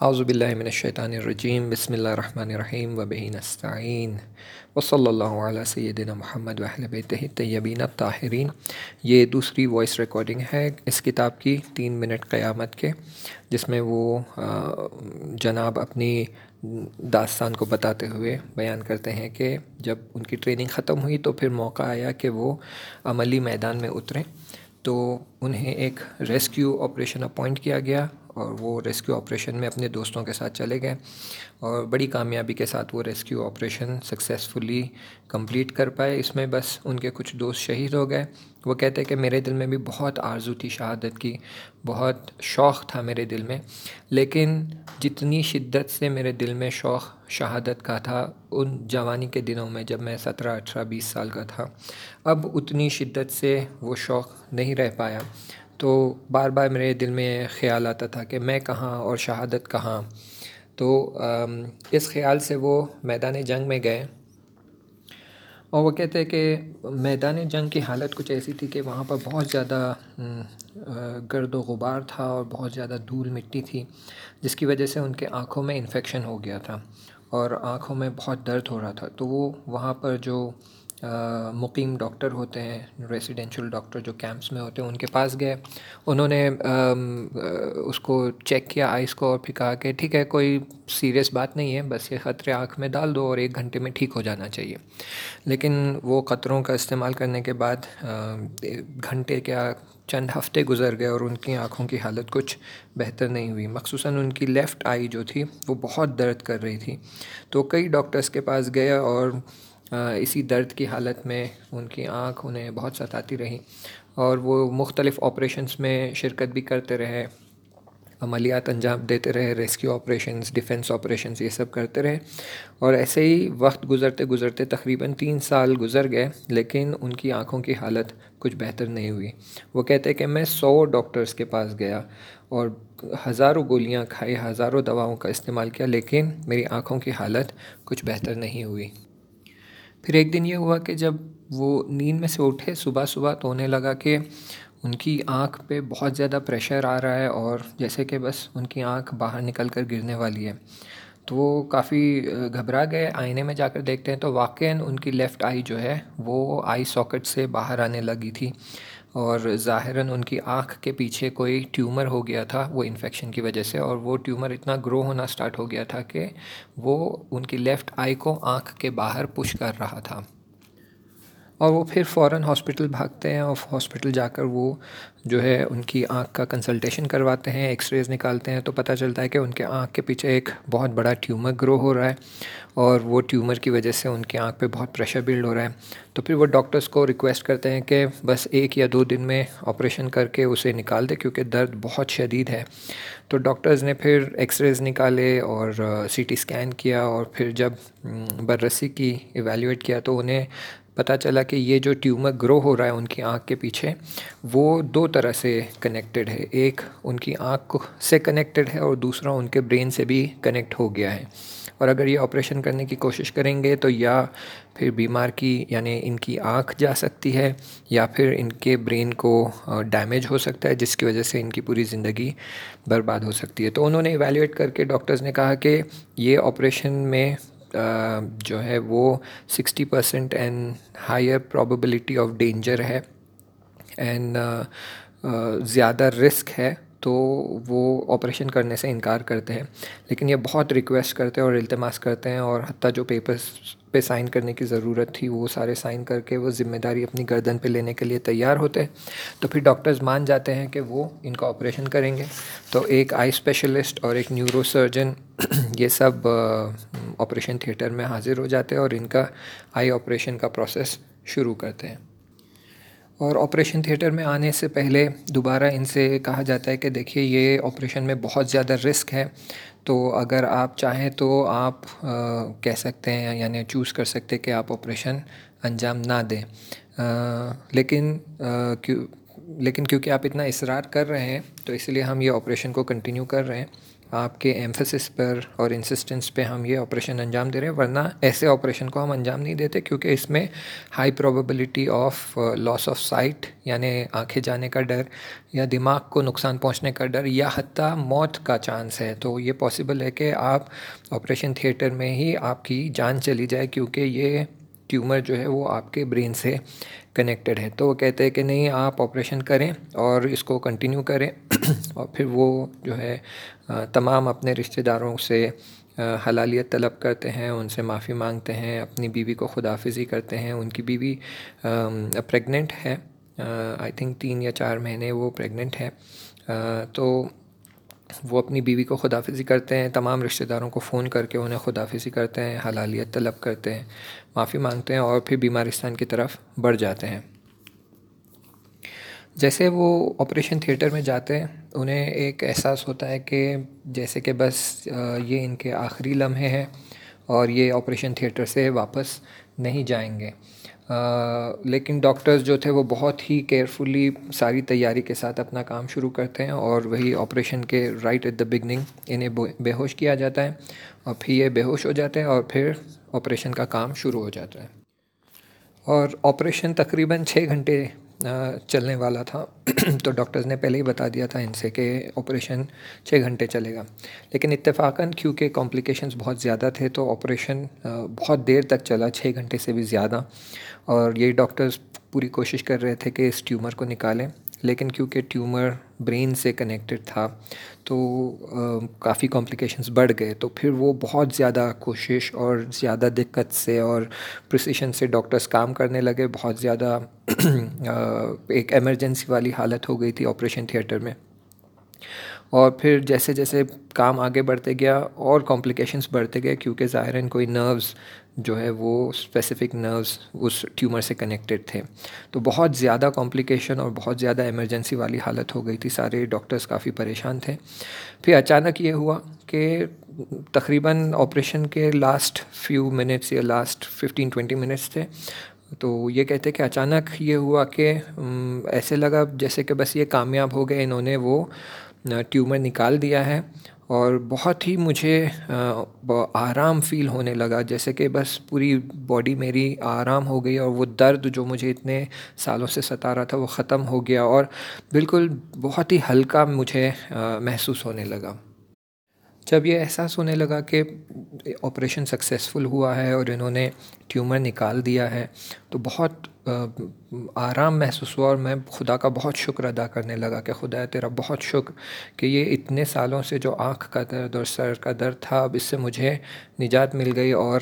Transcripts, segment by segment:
اعوذ باللہ من الشیطان الرجیم، بسم اللہ الرحمن الرحیم وبہ نستعین. وصلی اللہ علیہ سیدنا محمد وحل بیتہ طیبین الطاہرین. یہ دوسری وائس ریکارڈنگ ہے اس کتاب کی تین منٹ قیامت کے، جس میں وہ جناب اپنی داستان کو بتاتے ہوئے بیان کرتے ہیں کہ جب ان کی ٹریننگ ختم ہوئی تو پھر موقع آیا کہ وہ عملی میدان میں اتریں، تو انہیں ایک ریسکیو آپریشن اپوائنٹ کیا گیا اور وہ ریسکیو آپریشن میں اپنے دوستوں کے ساتھ چلے گئے اور بڑی کامیابی کے ساتھ وہ ریسکیو آپریشن سکسیزفلی کمپلیٹ کر پائے۔ اس میں بس ان کے کچھ دوست شہید ہو گئے۔ وہ کہتے کہ میرے دل میں بھی بہت آرزو تھی، شہادت کی بہت شوق تھا میرے دل میں۔ لیکن جتنی شدت سے میرے دل میں شوق، شہادت کا تھا، ان جوانی کے دنوں میں جب میں سترہ، اٹھارہ، بیس سال کا تھا، اب اتنی شدت سے وہ شوق نہیں رہ پایا۔ تو بار بار میرے دل میں خیال آتا تھا کہ میں کہاں اور شہادت کہاں۔ تو اس خیال سے وہ میدان جنگ میں گئے۔ اور وہ کہتے ہیں کہ میدان جنگ کی حالت کچھ ایسی تھی کہ وہاں پر بہت زیادہ گرد و غبار تھا اور بہت زیادہ دھول مٹی تھی، جس کی وجہ سے ان کے آنکھوں میں انفیکشن ہو گیا تھا اور آنکھوں میں بہت درد ہو رہا تھا۔ تو وہ وہاں پر جو مقیم ڈاکٹر ہوتے ہیں، ریسیڈینشل ڈاکٹر جو کیمپس میں ہوتے ہیں، ان کے پاس گئے۔ انہوں نے اس کو چیک کیا، آئس کو، اور پھر کہا کہ ٹھیک ہے، کوئی سیریس بات نہیں ہے، بس یہ خطرے آنکھ میں ڈال دو اور ایک گھنٹے میں ٹھیک ہو جانا چاہیے۔ لیکن وہ قطروں کا استعمال کرنے کے بعد گھنٹے کیا چند ہفتے گزر گئے اور ان کی آنکھوں کی حالت کچھ بہتر نہیں ہوئی۔ مخصوصاً ان کی لیفٹ آئی جو تھی، وہ بہت درد کر رہی تھی۔ تو کئی ڈاکٹرس کے پاس گئے اور اسی درد کی حالت میں ان کی آنکھ انہیں بہت ستاتی رہی اور وہ مختلف آپریشنس میں شرکت بھی کرتے رہے، عملیات انجام دیتے رہے ریسکیو آپریشنز ڈیفنس آپریشنز یہ سب کرتے رہے۔ اور ایسے ہی وقت گزرتے گزرتے تقریباً تین سال گزر گئے، لیکن ان کی آنکھوں کی حالت کچھ بہتر نہیں ہوئی۔ وہ کہتے کہ میں سو ڈاکٹرز کے پاس گیا اور ہزاروں گولیاں کھائی، ہزاروں دواؤں کا استعمال کیا، لیکن میری آنکھوں کی حالت کچھ بہتر نہیں ہوئی۔ پھر ایک دن یہ ہوا کہ جب وہ نیند میں سے اٹھے، صبح صبح تو انہیں لگا کہ ان کی آنکھ پہ بہت زیادہ پریشر آ رہا ہے اور جیسے کہ بس ان کی آنکھ باہر نکل کر گرنے والی ہے۔ تو وہ کافی گھبرا گئے، آئینے میں جا کر دیکھتے ہیں تو واقعاً ان کی لیفٹ آئی جو ہے وہ آئی ساکٹ سے باہر آنے لگی تھی۔ اور ظاہراً ان کی آنکھ کے پیچھے کوئی ٹیومر ہو گیا تھا وہ انفیکشن کی وجہ سے اور وہ ٹیومر اتنا گرو ہونا سٹارٹ ہو گیا تھا کہ وہ ان کی لیفٹ آئی کو آنکھ کے باہر پش کر رہا تھا۔ اور وہ پھر فوراً ہاسپٹل بھاگتے ہیں اور ہاسپٹل جا کر وہ جو ہے ان کی آنکھ کا کنسلٹیشن کرواتے ہیں ایکس ریز نکالتے ہیں تو پتہ چلتا ہے کہ ان کے آنکھ کے پیچھے ایک بہت بڑا ٹیومر گرو ہو رہا ہے اور وہ ٹیومر کی وجہ سے ان کی آنکھ پہ بہت پریشر بلڈ ہو رہا ہے۔ تو پھر وہ ڈاکٹرس کو ریکویسٹ کرتے ہیں کہ بس ایک یا دو دن میں آپریشن کر کے اسے نکال دے کیونکہ درد بہت شدید ہے۔ تو ڈاکٹرز نے پھر ایکس ریز نکالے اور سی ٹی اسکین کیا اور پھر جب بررسی کی ایویلیویٹ کیا تو انہیں پتہ چلا کہ یہ جو ٹیومر گرو ہو رہا ہے ان کی آنکھ کے پیچھے، وہ دو طرح سے کنیکٹڈ ہے۔ ایک ان کی آنکھ سے کنیکٹڈ ہے اور دوسرا ان کے برین سے بھی کنیکٹ ہو گیا ہے۔ اور اگر یہ آپریشن کرنے کی کوشش کریں گے تو یا پھر بیمار کی یعنی ان کی آنکھ جا سکتی ہے یا پھر ان کے برین کو ڈیمیج ہو سکتا ہے، جس کی وجہ سے ان کی پوری زندگی برباد ہو سکتی ہے۔ تو انہوں نے ایویلیویٹ کر کے ڈاکٹرز نے کہا کہ یہ آپریشن میں جو ہے وہ sixty percent and higher probability of danger ہے اینڈ زیادہ رسک ہے۔ تو وہ آپریشن کرنے سے انکار کرتے ہیں۔ لیکن یہ بہت ریکویسٹ کرتے ہیں اور التماس کرتے ہیں اور حتیٰ جو پیپرس پہ سائن کرنے کی ضرورت تھی وہ سارے سائن کر کے وہ ذمہ داری اپنی گردن پہ لینے کے لیے تیار ہوتے ہیں۔ تو پھر ڈاکٹرز مان جاتے ہیں کہ وہ ان کا آپریشن کریں گے۔ تو ایک آئی اسپیشلسٹ اور ایک نیورو سرجن یہ سب آپریشن تھیٹر میں حاضر ہو جاتے ہیں اور ان کا آئی آپریشن کا پروسیس شروع کرتے ہیں۔ اور آپریشن تھیٹر میں آنے سے پہلے دوبارہ ان سے کہا جاتا ہے کہ دیکھیے یہ آپریشن میں بہت زیادہ رسک ہے۔ تو اگر آپ چاہیں تو آپ کہہ سکتے ہیں یعنی چوز کر سکتے کہ آپ آپریشن انجام نہ دیں۔ لیکن لیکن کیونکہ آپ اتنا اصرار کر رہے ہیں تو اس لیے ہم یہ آپریشن کو کنٹینیو کر رہے ہیں۔ آپ کے ایمفسس پر اور انسسٹنس پہ ہم یہ آپریشن انجام دے رہے ہیں، ورنہ ایسے آپریشن کو ہم انجام نہیں دیتے کیونکہ اس میں high probability of loss of sight یعنی آنکھیں جانے کا ڈر یا دماغ کو نقصان پہنچنے کا ڈر یا حتیٰ موت کا چانس ہے۔ تو یہ پاسبل ہے کہ آپ آپریشن تھیٹر میں ہی آپ کی جان چلی جائے کیونکہ یہ ٹیومر جو ہے وہ آپ کے برین سے کنیکٹڈ ہے۔ تو وہ کہتے ہیں کہ نہیں، آپ آپریشن کریں اور اس کو کنٹینیو کریں اور پھر وہ جو ہے تمام اپنے رشتہ داروں سے حلالیت طلب کرتے ہیں، ان سے معافی مانگتے ہیں، اپنی بیوی کو خدافظی کرتے ہیں۔ ان کی بیوی پریگننٹ ہے۔ آئی تھنک تین یا چار مہینے وہ پریگننٹ ہے۔ تو وہ اپنی بیوی کو خدافظی کرتے ہیں، تمام رشتہ داروں کو فون کر کے انہیں خدافظی کرتے ہیں، حلالیت طلب کرتے ہیں، معافی مانگتے ہیں اور پھر بیمارستان کی طرف بڑھ جاتے ہیں۔ جیسے وہ آپریشن تھیٹر میں جاتے ہیں، انہیں ایک احساس ہوتا ہے کہ جیسے کہ بس یہ ان کے آخری لمحے ہیں اور یہ آپریشن تھیٹر سے واپس نہیں جائیں گے۔ لیکن ڈاکٹرز جو تھے وہ بہت ہی کیئرفلی ساری تیاری کے ساتھ اپنا کام شروع کرتے ہیں اور وہی آپریشن کے رائٹ ایٹ دا بگننگ انہیں بے ہوش کیا جاتا ہے اور پھر یہ بے ہوش ہو جاتے ہیں اور پھر آپریشن کا کام شروع ہو جاتا ہے اور آپریشن تقریباً چھ گھنٹے چلنے والا تھا۔ تو ڈاکٹرز نے پہلے ہی بتا دیا تھا ان سے کہ آپریشن چھ گھنٹے چلے گا۔ لیکن اتفاقاً کیونکہ کمپلیکیشنز بہت زیادہ تھے تو آپریشن بہت دیر تک چلا، چھ گھنٹے سے بھی زیادہ۔ اور یہی ڈاکٹرز پوری کوشش کر رہے تھے کہ اس ٹیومر کو نکالیں۔ لیکن کیونکہ ٹیومر برین سے کنیکٹڈ تھا، تو کافی کمپلیکیشنز بڑھ گئے۔ تو پھر وہ بہت زیادہ کوشش اور زیادہ دقت سے اور پریسیشن سے ڈاکٹرز کام کرنے لگے۔ بہت زیادہ ایک ایمرجنسی والی حالت ہو گئی تھی آپریشن تھیٹر میں۔ اور پھر جیسے جیسے کام آگے بڑھتے گیا اور کمپلیکیشنس بڑھتے گئے، کیونکہ ظاہراً کوئی نروز جو ہے وہ اسپیسیفک نروز اس ٹیومر سے کنیکٹڈ تھے۔ تو بہت زیادہ کمپلیکیشن اور بہت زیادہ ایمرجنسی والی حالت ہو گئی تھی۔ سارے ڈاکٹرز کافی پریشان تھے۔ پھر اچانک یہ ہوا کہ تقریباً آپریشن کے لاسٹ فیو منٹس یا لاسٹ ففٹین ٹوینٹی منٹس تھے۔ تو یہ کہتے کہ اچانک یہ ہوا کہ ایسے لگا جیسے کہ بس یہ کامیاب ہو گئے، انہوں نے وہ ٹیومر نکال دیا ہے۔ اور بہت ہی مجھے آرام فیل ہونے لگا۔ جیسے کہ بس پوری باڈی میری آرام ہو گئی اور وہ درد جو مجھے اتنے سالوں سے ستا رہا تھا وہ ختم ہو گیا اور بالکل بہت ہی ہلکا مجھے محسوس ہونے لگا۔ جب یہ احساس ہونے لگا کہ آپریشن سکسیزفل ہوا ہے اور انہوں نے ٹیومر نکال دیا ہے تو بہت آرام محسوس ہوا اور میں خدا کا بہت شکر ادا کرنے لگا کہ خدا تیرا بہت شکر کہ یہ اتنے سالوں سے جو آنکھ کا درد اور سر کا درد تھا، اب اس سے مجھے نجات مل گئی اور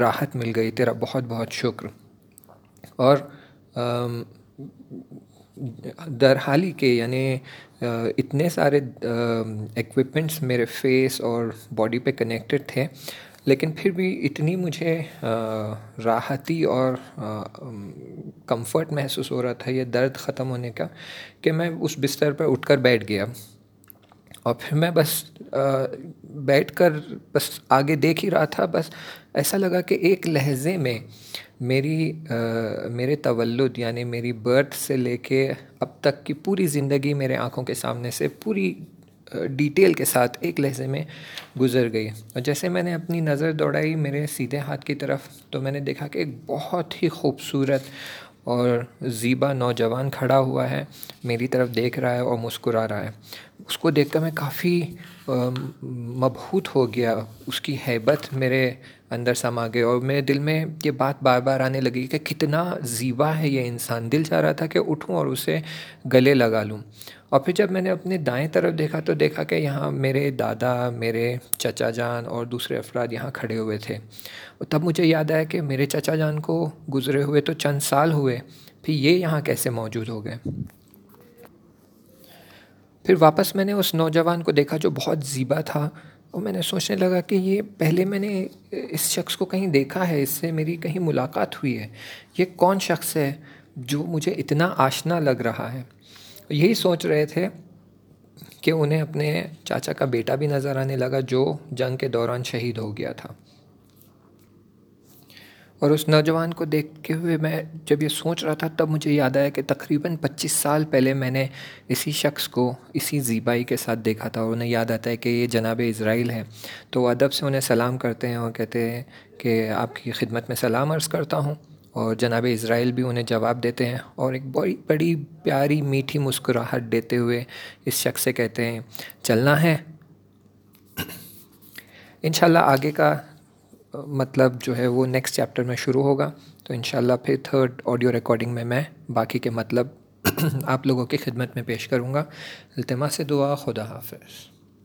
راحت مل گئی۔ تیرا بہت بہت شکر۔ اور در حالی کے یعنی اتنے سارے ایکوپمنٹس میرے فیس اور باڈی پہ کنیکٹڈ تھے۔ لیکن پھر بھی اتنی مجھے راحتی اور کمفرٹ محسوس ہو رہا تھا، یہ درد ختم ہونے کا، کہ میں اس بستر پر اٹھ کر بیٹھ گیا۔ اور پھر میں بس بیٹھ کر بس آگے دیکھ ہی رہا تھا، بس ایسا لگا کہ ایک لہجے میں میری میرے تولد یعنی میری برتھ سے لے کے اب تک کی پوری زندگی میرے آنکھوں کے سامنے سے پوری ڈیٹیل کے ساتھ ایک لہجے میں گزر گئی۔ اور جیسے میں نے اپنی نظر دوڑائی میرے سیدھے ہاتھ کی طرف، تو میں نے دیکھا کہ ایک بہت ہی خوبصورت اور زیبا نوجوان کھڑا ہوا ہے، میری طرف دیکھ رہا ہے اور مسکرا رہا ہے۔ اس کو دیکھ کر میں کافی مبہوت ہو گیا۔ اس کی ہیبت میرے اندر سما گئے اور میرے دل میں یہ بات بار بار آنے لگی کہ کتنا زیبا ہے یہ انسان۔ دل چاہ رہا تھا کہ اٹھوں اور اسے گلے لگا لوں۔ اور پھر جب میں نے اپنے دائیں طرف دیکھا تو دیکھا کہ یہاں میرے دادا، میرے چچا جان اور دوسرے افراد یہاں کھڑے ہوئے تھے۔ اور تب مجھے یاد آیا کہ میرے چچا جان کو گزرے ہوئے تو چند سال ہوئے، پھر یہ یہاں کیسے موجود ہو گئے؟ پھر واپس میں نے اس نوجوان کو دیکھا جو بہت زیبا تھا اور میں نے سوچنے لگا کہ یہ پہلے میں نے اس شخص کو کہیں دیکھا ہے، اس سے میری کہیں ملاقات ہوئی ہے۔ یہ کون شخص ہے جو مجھے اتنا آشنا لگ رہا ہے؟ یہی سوچ رہے تھے کہ انہیں اپنے چاچا کا بیٹا بھی نظر آنے لگا جو جنگ کے دوران شہید ہو گیا تھا۔ اور اس نوجوان کو دیکھتے ہوئے میں جب یہ سوچ رہا تھا تب مجھے یاد آیا کہ تقریباً پچیس سال پہلے میں نے اسی شخص کو اسی زیبائی کے ساتھ دیکھا تھا اور انہیں یاد آتا ہے کہ یہ جناب اسرائیل ہے تو وہ ادب سے انہیں سلام کرتے ہیں اور کہتے ہیں کہ آپ کی خدمت میں سلام عرض کرتا ہوں۔ اور جناب اسرائیل بھی انہیں جواب دیتے ہیں اور ایک بڑی بڑی پیاری میٹھی مسکراہٹ دیتے ہوئے اس شخص سے کہتے ہیں، چلنا ہے۔ انشاءاللہ آگے کا مطلب جو ہے وہ نیکسٹ چیپٹر میں شروع ہوگا۔ تو انشاءاللہ پھر تھرڈ آڈیو ریکارڈنگ میں میں باقی کے مطلب آپ لوگوں کی خدمت میں پیش کروں گا۔ التماس سے دعا، خدا حافظ۔